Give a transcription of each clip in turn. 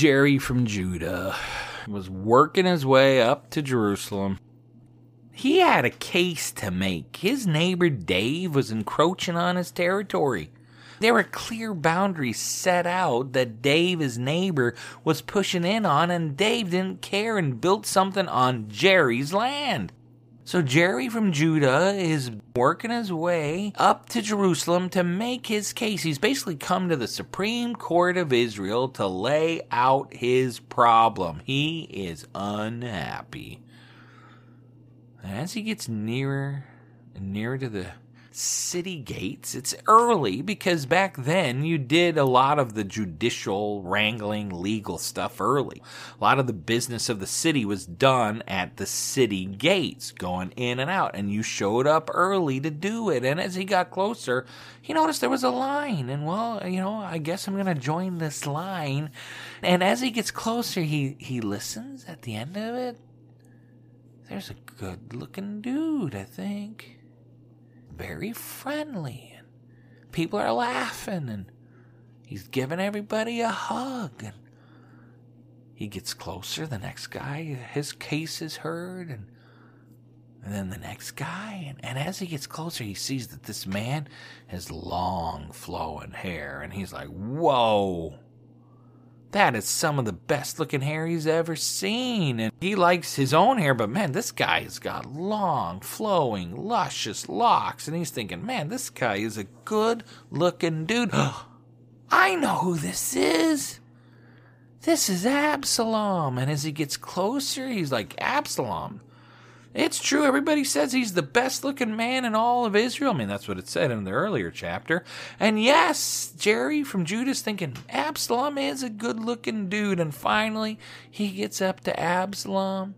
Jerry from Judah was working his way up to Jerusalem. He had a case to make. His neighbor Dave was encroaching on his territory. There were clear boundaries set out that Dave, his neighbor, was pushing in on, and Dave didn't care and built something on Jerry's land. So Jerry from Judah is working his way up to Jerusalem to make his case. He's basically come to the Supreme Court of Israel to lay out his problem. He is unhappy. And as he gets nearer and nearer to the city gates, it's early because back then you did a lot of the judicial wrangling legal stuff early. A lot of the business of the city was done at the city gates, going in and out, and you showed up early to do it. And as he got closer, he noticed there was a line, and well, you know, I guess I'm going to join this line. And as he gets closer, he, he listens at the end of it there's a good looking dude, I think. Very friendly. And people are laughing and he's giving everybody a hug. And he gets closer. The next guy, his case is heard. And, and then the next guy. And, and as he gets closer, he sees that this man has long flowing hair. And he's like, whoa. That is some of the best looking hair he's ever seen. And he likes his own hair, but man, this guy has got long, flowing, luscious locks. And he's thinking, man, this guy is a good looking dude. I know who this is. This is Absalom. And as he gets closer, he's like, Absalom, it's true. Everybody says he's the best looking man in all of Israel. I mean, that's what it said in the earlier chapter. And yes, Jerry from Judah's thinking Absalom is a good looking dude. And finally, he gets up to Absalom.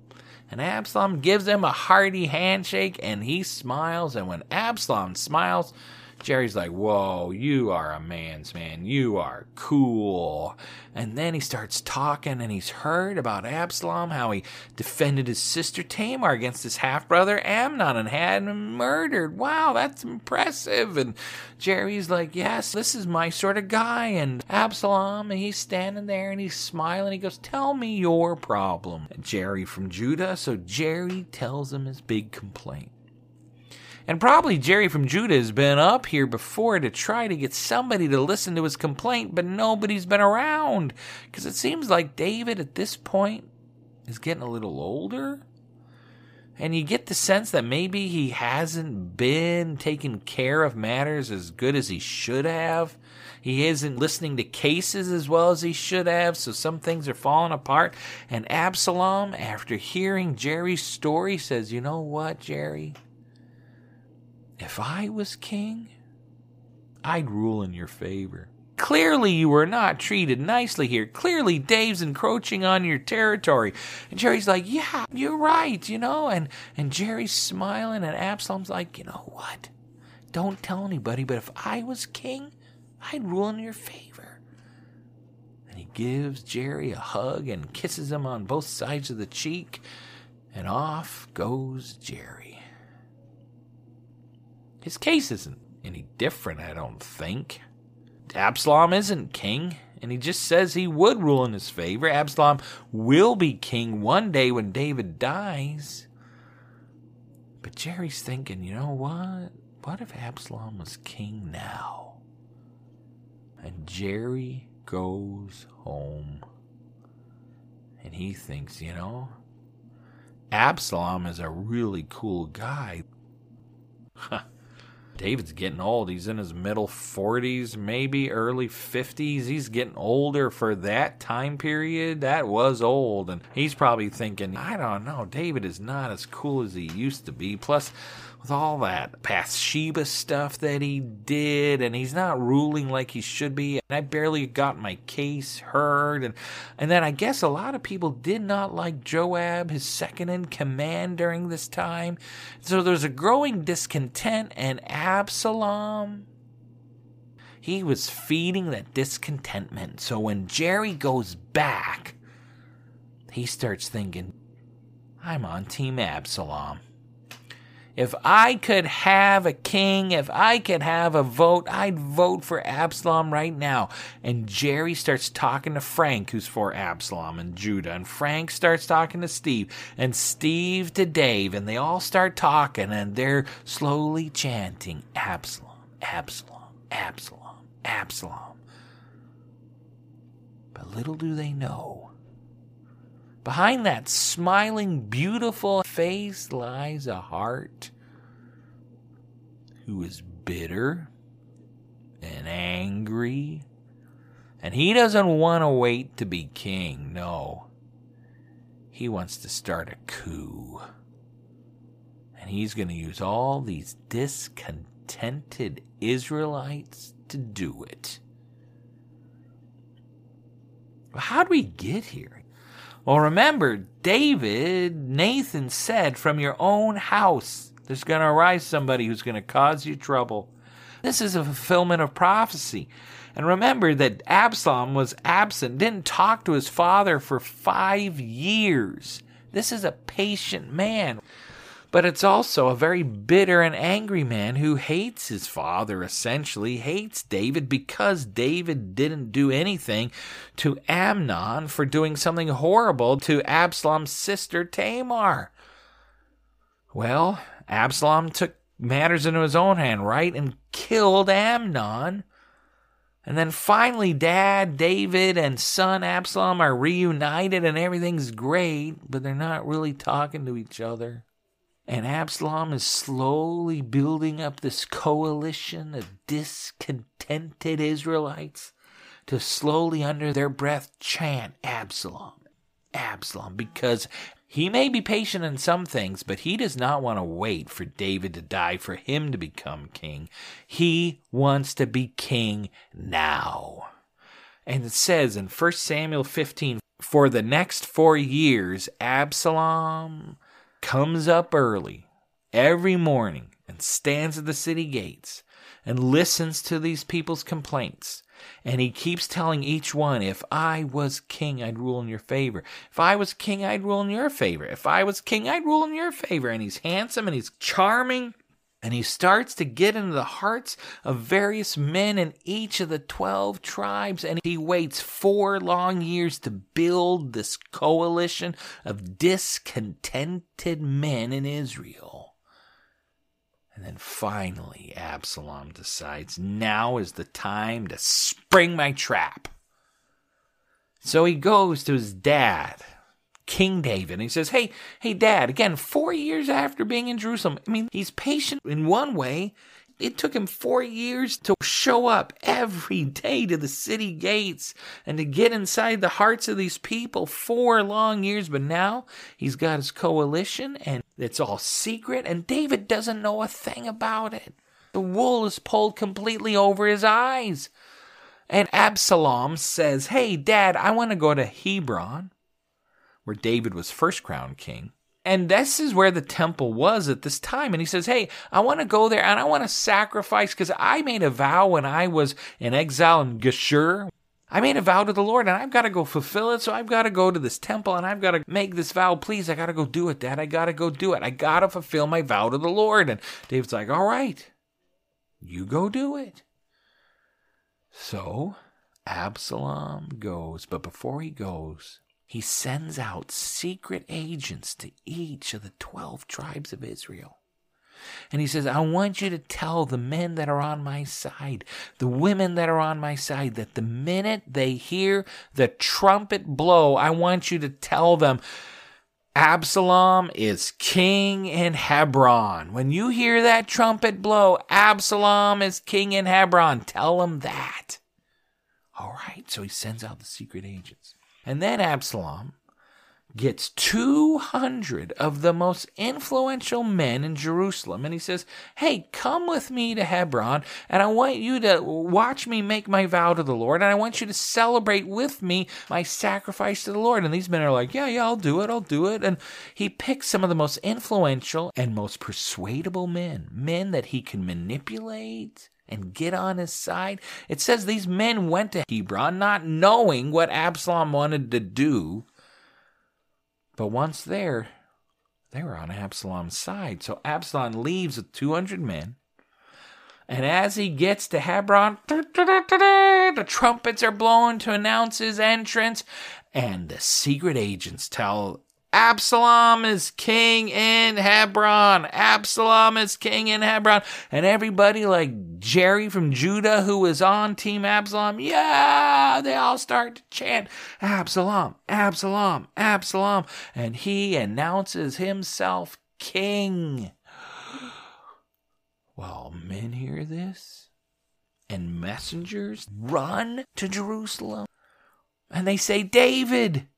And Absalom gives him a hearty handshake and he smiles. And when Absalom smiles, Jerry's like, Whoa, you are a man's man. You are cool. And then he starts talking and he's heard about Absalom, how he defended his sister Tamar against his half brother Amnon and had him murdered. Wow, that's impressive. And Jerry's like, Yes, this is my sort of guy. And Absalom, and he's standing there and he's smiling. He goes, Tell me your problem. Jerry from Judah. So Jerry tells him his big complaint. And probably Jerry from Judah has been up here before to try to get somebody to listen to his complaint, but nobody's been around. Because it seems like David at this point is getting a little older. And you get the sense that maybe he hasn't been taking care of matters as good as he should have. He isn't listening to cases as well as he should have, so some things are falling apart. And Absalom, after hearing Jerry's story, says, You know what, Jerry? If I was king, I'd rule in your favor. Clearly, you were not treated nicely here. Clearly, Dave's encroaching on your territory. And Jerry's like, Yeah, you're right, you know? And, and Jerry's smiling, and Absalom's like, You know what? Don't tell anybody, but if I was king, I'd rule in your favor. And he gives Jerry a hug and kisses him on both sides of the cheek, and off goes Jerry. His case isn't any different, I don't think. Absalom isn't king, and he just says he would rule in his favor. Absalom will be king one day when David dies. But Jerry's thinking, you know what? What if Absalom was king now? And Jerry goes home. And he thinks, you know, Absalom is a really cool guy. David's getting old. He's in his middle 40s, maybe early 50s. He's getting older for that time period. That was old. And he's probably thinking, I don't know, David is not as cool as he used to be. Plus, with all that Bathsheba stuff that he did, and he's not ruling like he should be. And I barely got my case heard, and and then I guess a lot of people did not like Joab, his second in command during this time. So there's a growing discontent, and Absalom. He was feeding that discontentment. So when Jerry goes back, he starts thinking, I'm on Team Absalom. If I could have a king, if I could have a vote, I'd vote for Absalom right now. And Jerry starts talking to Frank, who's for Absalom and Judah. And Frank starts talking to Steve, and Steve to Dave. And they all start talking, and they're slowly chanting Absalom, Absalom, Absalom, Absalom. But little do they know Behind that smiling, beautiful face lies a heart who is bitter and angry. And he doesn't want to wait to be king. No. He wants to start a coup. And he's going to use all these discontented Israelites to do it. How do we get here? Well, remember, David, Nathan said, from your own house, there's going to arise somebody who's going to cause you trouble. This is a fulfillment of prophecy. And remember that Absalom was absent, didn't talk to his father for five years. This is a patient man but it's also a very bitter and angry man who hates his father, essentially, hates David because David didn't do anything to Amnon for doing something horrible to Absalom's sister Tamar. Well, Absalom took matters into his own hand, right, and killed Amnon. And then finally, dad, David, and son Absalom are reunited and everything's great, but they're not really talking to each other. And Absalom is slowly building up this coalition of discontented Israelites to slowly, under their breath, chant Absalom, Absalom, because he may be patient in some things, but he does not want to wait for David to die for him to become king. He wants to be king now. And it says in 1 Samuel 15, for the next four years, Absalom comes up early every morning and stands at the city gates and listens to these people's complaints. And he keeps telling each one, if I was king, I'd rule in your favor. If I was king, I'd rule in your favor. If I was king, I'd rule in your favor. And he's handsome and he's charming and he starts to get into the hearts of various men in each of the 12 tribes. And he waits four long years to build this coalition of discontented men in Israel. And then finally, Absalom decides now is the time to spring my trap. So he goes to his dad, King David. And he says, Hey, hey, dad, again, four years after being in Jerusalem. I mean, he's patient in one way. It took him four years to show up every day to the city gates and to get inside the hearts of these people. Four long years, but now he's got his coalition and it's all secret, and David doesn't know a thing about it. The wool is pulled completely over his eyes. And Absalom says, Hey, Dad, I want to go to Hebron, where David was first crowned king. And this is where the temple was at this time. And he says, Hey, I want to go there and I want to sacrifice because I made a vow when I was in exile in Geshur. I made a vow to the Lord and I've got to go fulfill it. So I've got to go to this temple and I've got to make this vow. Please, I got to go do it, Dad. I got to go do it. I got to fulfill my vow to the Lord. And David's like, All right, you go do it. So Absalom goes. But before he goes, he sends out secret agents to each of the 12 tribes of Israel. And he says, I want you to tell the men that are on my side, the women that are on my side, that the minute they hear the trumpet blow, I want you to tell them, Absalom is king in Hebron. When you hear that trumpet blow, Absalom is king in Hebron. Tell them that. All right, so he sends out the secret agents. And then Absalom gets 200 of the most influential men in Jerusalem. And he says, Hey, come with me to Hebron, and I want you to watch me make my vow to the Lord, and I want you to celebrate with me my sacrifice to the Lord. And these men are like, Yeah, yeah, I'll do it, I'll do it. And he picks some of the most influential and most persuadable men, men that he can manipulate and get on his side. It says these men went to Hebron not knowing what Absalom wanted to do. But once there, they were on Absalom's side. So Absalom leaves with 200 men. And as he gets to Hebron, the trumpets are blowing to announce his entrance. And the secret agents tell Absalom is king in Hebron. Absalom is king in Hebron. And everybody like Jerry from Judah who was on Team Absalom, yeah, they all start to chant Absalom, Absalom, Absalom. And he announces himself king. While men hear this and messengers run to Jerusalem and they say, David,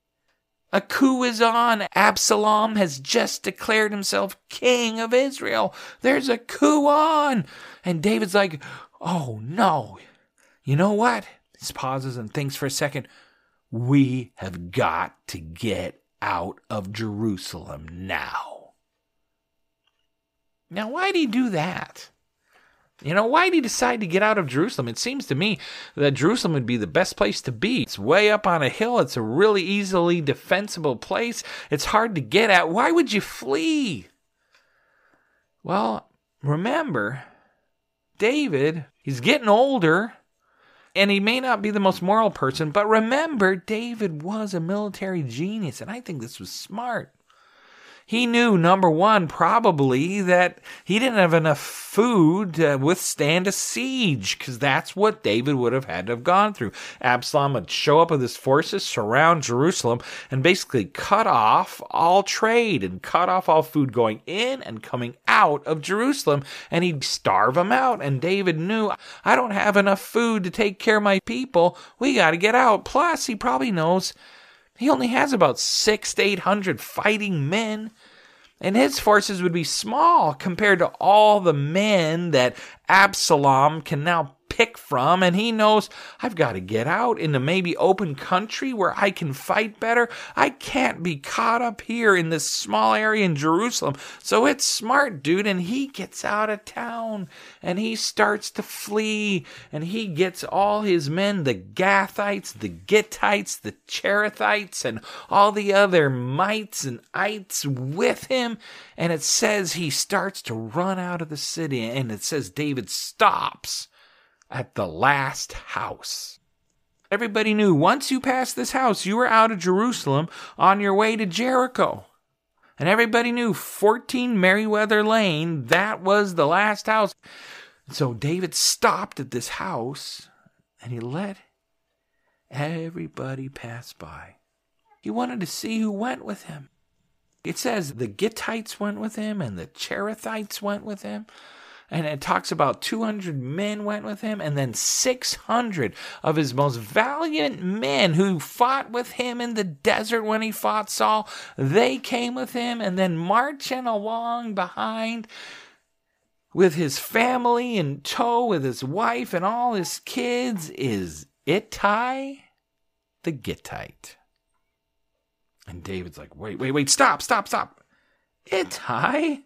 a coup is on. Absalom has just declared himself king of Israel. There's a coup on. And David's like, oh no. You know what? He pauses and thinks for a second. We have got to get out of Jerusalem now. Now, why'd he do that? You know, why did he decide to get out of Jerusalem? It seems to me that Jerusalem would be the best place to be. It's way up on a hill. It's a really easily defensible place. It's hard to get at. Why would you flee? Well, remember, David, he's getting older and he may not be the most moral person, but remember, David was a military genius, and I think this was smart. He knew, number one, probably that he didn't have enough food to withstand a siege, because that's what David would have had to have gone through. Absalom would show up with his forces, surround Jerusalem, and basically cut off all trade and cut off all food going in and coming out of Jerusalem, and he'd starve them out. And David knew, I don't have enough food to take care of my people. We got to get out. Plus, he probably knows he only has about six to eight hundred fighting men, and his forces would be small compared to all the men that Absalom can now pick from, and he knows I've got to get out into maybe open country where I can fight better. I can't be caught up here in this small area in Jerusalem. So it's smart, dude. And he gets out of town and he starts to flee and he gets all his men, the Gathites, the Gittites, the Cherethites, and all the other mites and ites with him. And it says he starts to run out of the city and it says David stops at the last house. Everybody knew once you passed this house, you were out of Jerusalem on your way to Jericho. And everybody knew 14 Merriweather Lane, that was the last house. So David stopped at this house and he let everybody pass by. He wanted to see who went with him. It says the Gittites went with him and the Cherethites went with him and it talks about 200 men went with him, and then 600 of his most valiant men who fought with him in the desert when he fought Saul, they came with him, and then marching along behind with his family in tow, with his wife and all his kids, is Ittai the Gittite. And David's like, wait, wait, wait, stop, stop, stop. Ittai?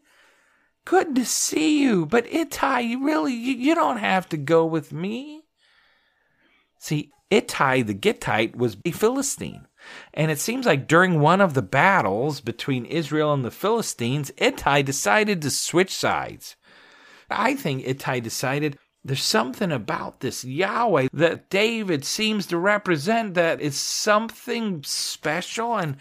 Good to see you, but Ittai, you really, you, you don't have to go with me. See, Ittai the Gittite was a Philistine. And it seems like during one of the battles between Israel and the Philistines, Ittai decided to switch sides. I think Ittai decided there's something about this Yahweh that David seems to represent that is something special and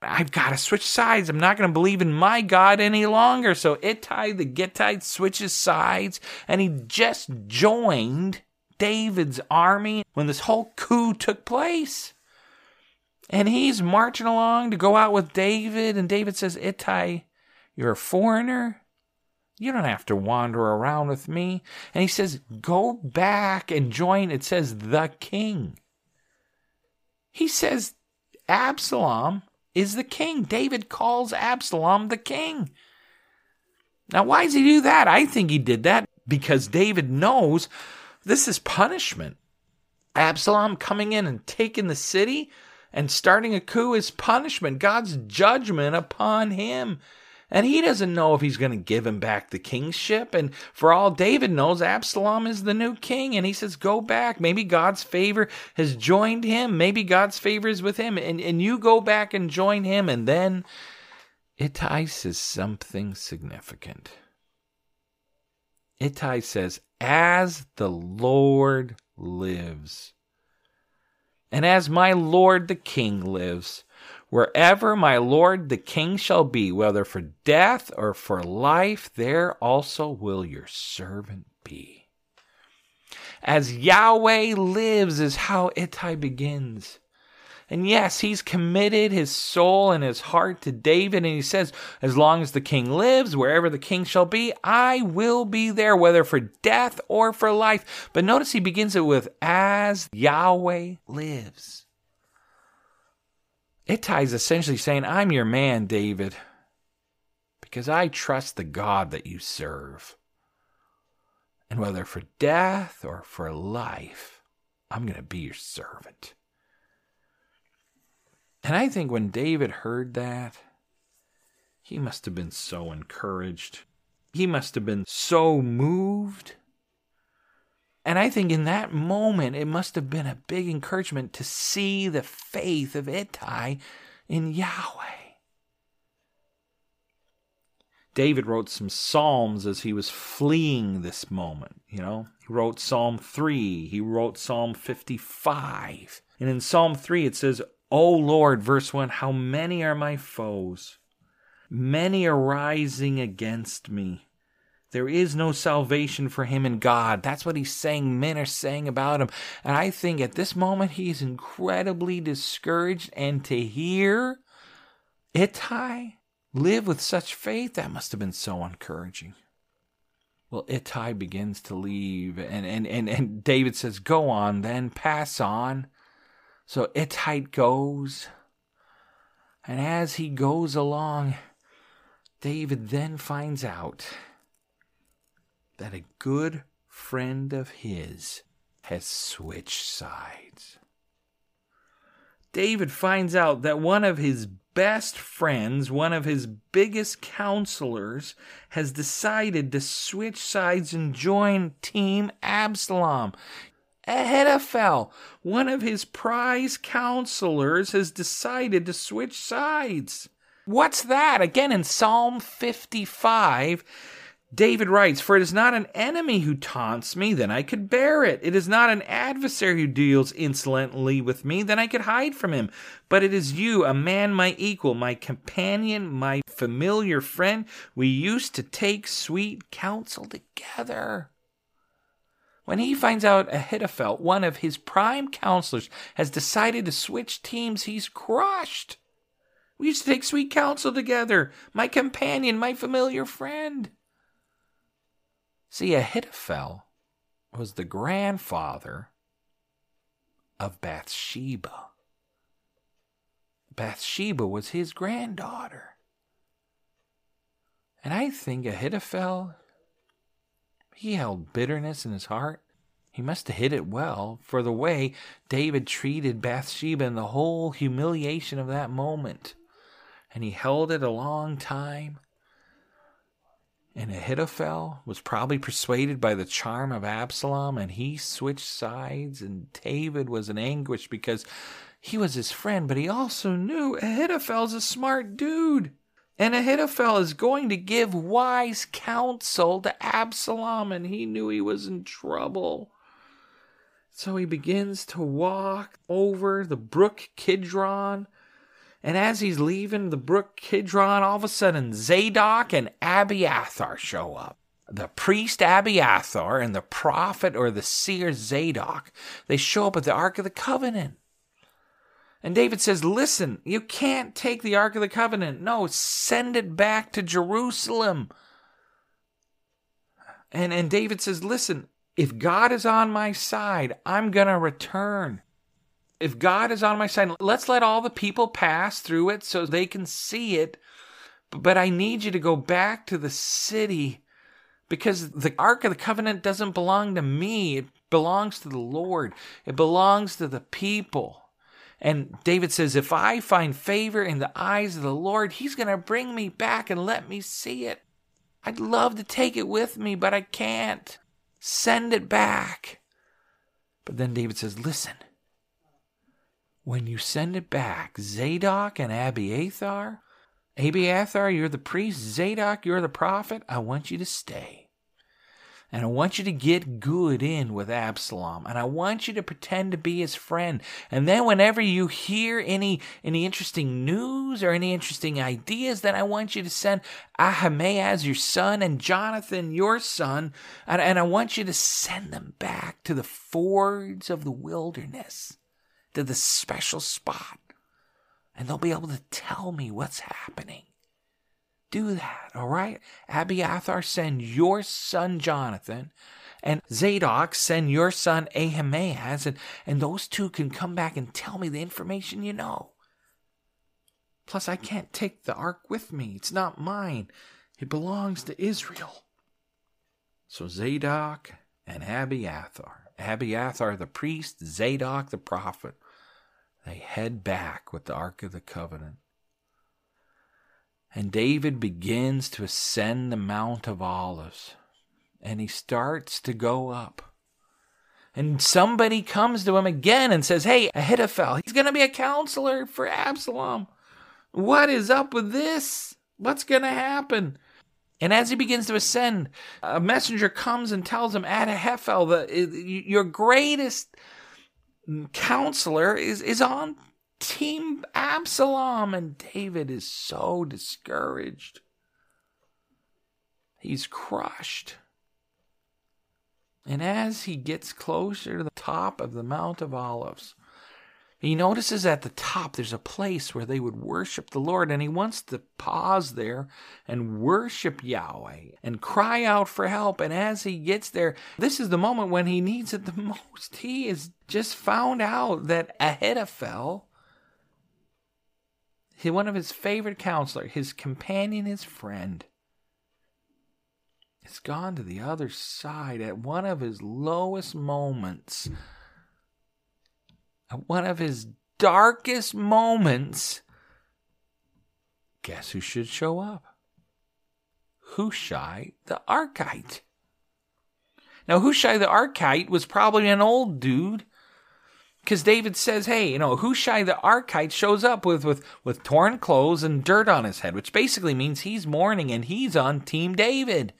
I've got to switch sides. I'm not going to believe in my God any longer. So Ittai the Gittite switches sides and he just joined David's army when this whole coup took place. And he's marching along to go out with David. And David says, Ittai, you're a foreigner. You don't have to wander around with me. And he says, Go back and join, it says, the king. He says, Absalom is the king. David calls Absalom the king. Now, why does he do that? I think he did that because David knows this is punishment. Absalom coming in and taking the city and starting a coup is punishment, God's judgment upon him. And he doesn't know if he's going to give him back the kingship. And for all David knows, Absalom is the new king. And he says, Go back. Maybe God's favor has joined him. Maybe God's favor is with him. And, and you go back and join him. And then Ittai says something significant. Ittai says, As the Lord lives, and as my Lord the king lives, Wherever my Lord the King shall be, whether for death or for life, there also will your servant be. As Yahweh lives, is how Ittai begins. And yes, he's committed his soul and his heart to David. And he says, As long as the king lives, wherever the king shall be, I will be there, whether for death or for life. But notice he begins it with, As Yahweh lives. Ittai is essentially saying, I'm your man, David, because I trust the God that you serve. And whether for death or for life, I'm going to be your servant. And I think when David heard that, he must have been so encouraged. He must have been so moved and I think in that moment, it must have been a big encouragement to see the faith of Ittai in Yahweh. David wrote some Psalms as he was fleeing this moment, you know. He wrote Psalm 3, he wrote Psalm 55. And in Psalm 3, it says, O Lord, verse 1, how many are my foes? Many are rising against me. There is no salvation for him in God. That's what he's saying. Men are saying about him. And I think at this moment he is incredibly discouraged. And to hear Ittai live with such faith, that must have been so encouraging. Well, Ittai begins to leave, and, and, and, and David says, Go on, then pass on. So Ittai goes. And as he goes along, David then finds out that a good friend of his has switched sides. David finds out that one of his best friends, one of his biggest counselors, has decided to switch sides and join Team Absalom. Ahithophel, one of his prize counselors, has decided to switch sides. What's that? Again, in Psalm 55, David writes, For it is not an enemy who taunts me, then I could bear it. It is not an adversary who deals insolently with me, then I could hide from him. But it is you, a man my equal, my companion, my familiar friend. We used to take sweet counsel together. When he finds out Ahithophel, one of his prime counselors, has decided to switch teams, he's crushed. We used to take sweet counsel together, my companion, my familiar friend. See, Ahithophel was the grandfather of Bathsheba. Bathsheba was his granddaughter. And I think Ahithophel, he held bitterness in his heart. He must have hid it well for the way David treated Bathsheba and the whole humiliation of that moment. And he held it a long time. And Ahithophel was probably persuaded by the charm of Absalom, and he switched sides. And David was in anguish because he was his friend, but he also knew Ahithophel's a smart dude. And Ahithophel is going to give wise counsel to Absalom, and he knew he was in trouble. So he begins to walk over the brook Kidron. And as he's leaving the brook Kidron, all of a sudden Zadok and Abiathar show up. The priest Abiathar and the prophet or the seer Zadok, they show up at the Ark of the Covenant. And David says, Listen, you can't take the Ark of the Covenant. No, send it back to Jerusalem. And, and David says, Listen, if God is on my side, I'm going to return. If God is on my side, let's let all the people pass through it so they can see it. But I need you to go back to the city because the Ark of the Covenant doesn't belong to me. It belongs to the Lord, it belongs to the people. And David says, If I find favor in the eyes of the Lord, He's going to bring me back and let me see it. I'd love to take it with me, but I can't. Send it back. But then David says, Listen, when you send it back, Zadok and Abiathar, Abiathar, you're the priest, Zadok, you're the prophet, I want you to stay. And I want you to get good in with Absalom. And I want you to pretend to be his friend. And then whenever you hear any, any interesting news or any interesting ideas, then I want you to send Ahimaaz, your son, and Jonathan, your son. And, and I want you to send them back to the fords of the wilderness, to the special spot. And they'll be able to tell me what's happening do that, all right? Abiathar, send your son Jonathan, and Zadok, send your son Ahimaaz, and, and those two can come back and tell me the information you know. Plus, I can't take the ark with me. It's not mine, it belongs to Israel. So Zadok and Abiathar, Abiathar the priest, Zadok the prophet, they head back with the Ark of the Covenant. And David begins to ascend the Mount of Olives. And he starts to go up. And somebody comes to him again and says, Hey, Ahithophel, he's going to be a counselor for Absalom. What is up with this? What's going to happen? And as he begins to ascend, a messenger comes and tells him, Ahithophel, the, your greatest counselor is, is on Team Absalom, and David is so discouraged. He's crushed. And as he gets closer to the top of the Mount of Olives, he notices at the top there's a place where they would worship the Lord, and he wants to pause there and worship Yahweh and cry out for help. And as he gets there, this is the moment when he needs it the most. He has just found out that Ahithophel one of his favorite counselor, his companion, his friend, has gone to the other side at one of his lowest moments, at one of his darkest moments. Guess who should show up? Hushai the Archite. Now, Hushai the Archite was probably an old dude because David says, hey, you know, Hushai the Archite shows up with, with, with torn clothes and dirt on his head, which basically means he's mourning and he's on Team David.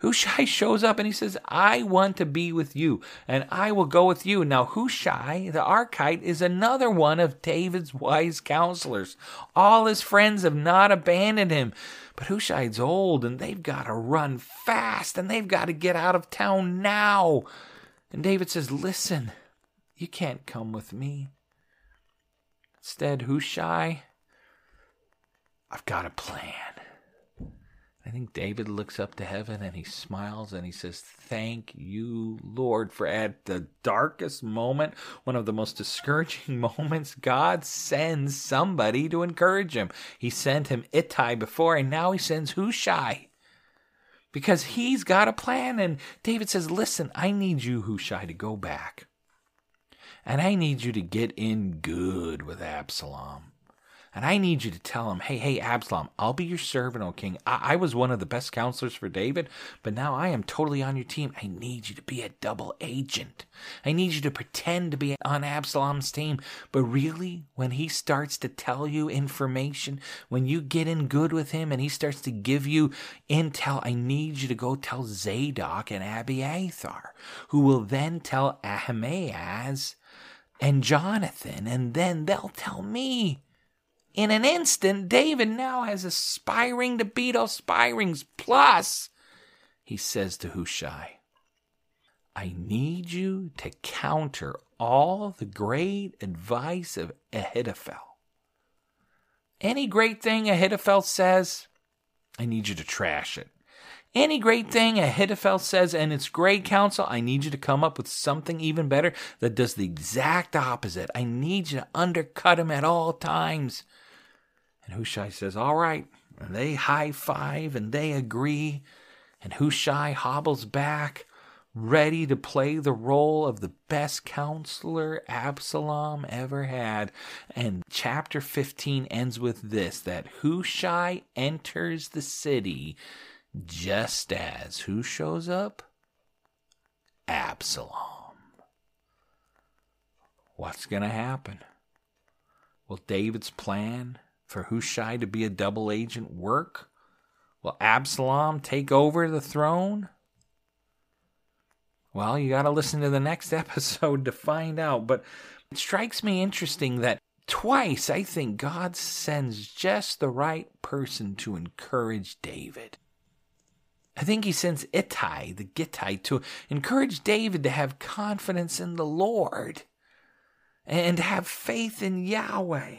Hushai shows up and he says, I want to be with you and I will go with you. Now, Hushai, the Archite, is another one of David's wise counselors. All his friends have not abandoned him. But Hushai's old and they've got to run fast and they've got to get out of town now. And David says, Listen, you can't come with me. Instead, Hushai, I've got a plan. I think David looks up to heaven and he smiles and he says, Thank you, Lord, for at the darkest moment, one of the most discouraging moments, God sends somebody to encourage him. He sent him Ittai before, and now he sends Hushai. because he's got a plan. And David says, Listen, I need you, Hushai, to go back. And I need you to get in good with Absalom. And I need you to tell him, hey, hey, Absalom, I'll be your servant, O king. I-, I was one of the best counselors for David, but now I am totally on your team. I need you to be a double agent. I need you to pretend to be on Absalom's team. But really, when he starts to tell you information, when you get in good with him and he starts to give you intel, I need you to go tell Zadok and Abiathar, who will then tell Ahimaaz and Jonathan, and then they'll tell me. In an instant, David now has aspiring to beat all aspirings. Plus, he says to Hushai, I need you to counter all the great advice of Ahithophel. Any great thing Ahithophel says, I need you to trash it. Any great thing Ahithophel says and it's great counsel, I need you to come up with something even better that does the exact opposite. I need you to undercut him at all times. And Hushai says, All right. And they high five and they agree. And Hushai hobbles back, ready to play the role of the best counselor Absalom ever had. And chapter 15 ends with this that Hushai enters the city just as who shows up? Absalom. What's going to happen? Will David's plan for Hushai to be a double agent work? Will Absalom take over the throne? Well, you got to listen to the next episode to find out. But it strikes me interesting that twice I think God sends just the right person to encourage David. I think he sends Ittai, the Gittite, to encourage David to have confidence in the Lord and have faith in Yahweh.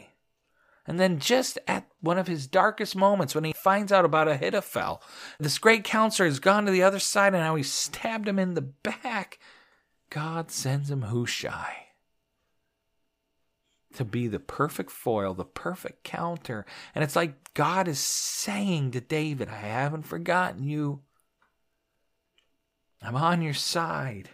And then, just at one of his darkest moments, when he finds out about Ahithophel, this great counselor has gone to the other side and now he stabbed him in the back. God sends him Hushai to be the perfect foil, the perfect counter. And it's like God is saying to David, I haven't forgotten you. I'm on your side.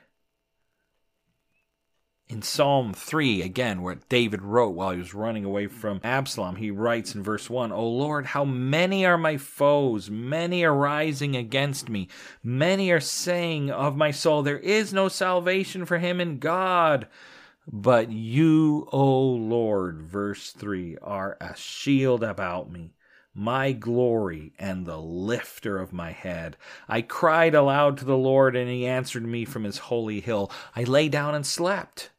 In Psalm 3, again, where David wrote while he was running away from Absalom, he writes in verse 1 O Lord, how many are my foes? Many are rising against me. Many are saying of my soul, There is no salvation for him in God. But you, O Lord, verse 3, are a shield about me my glory and the lifter of my head. I cried aloud to the Lord, and he answered me from his holy hill. I lay down and slept.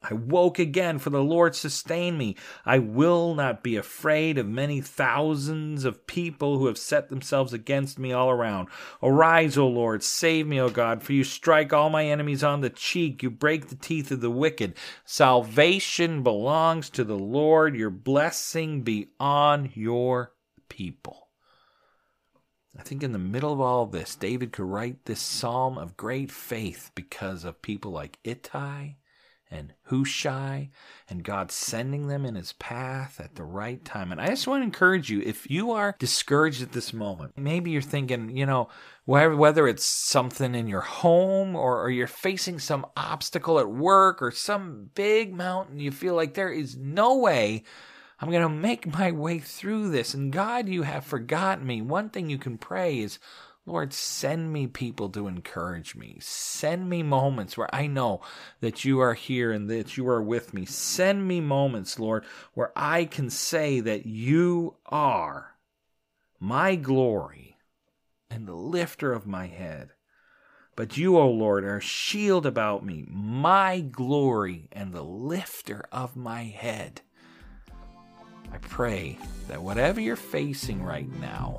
I woke again, for the Lord sustained me. I will not be afraid of many thousands of people who have set themselves against me all around. Arise, O Lord, save me, O God, for you strike all my enemies on the cheek. You break the teeth of the wicked. Salvation belongs to the Lord. Your blessing be on your people. I think in the middle of all this, David could write this psalm of great faith because of people like Ittai and Hushai and God sending them in his path at the right time. And I just want to encourage you if you are discouraged at this moment, maybe you're thinking, you know, whether it's something in your home or, or you're facing some obstacle at work or some big mountain, you feel like there is no way I'm going to make my way through this. And God, you have forgotten me. One thing you can pray is, Lord, send me people to encourage me. Send me moments where I know that you are here and that you are with me. Send me moments, Lord, where I can say that you are my glory and the lifter of my head. But you, O Lord, are a shield about me, my glory and the lifter of my head. I pray that whatever you're facing right now,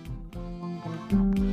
Bye.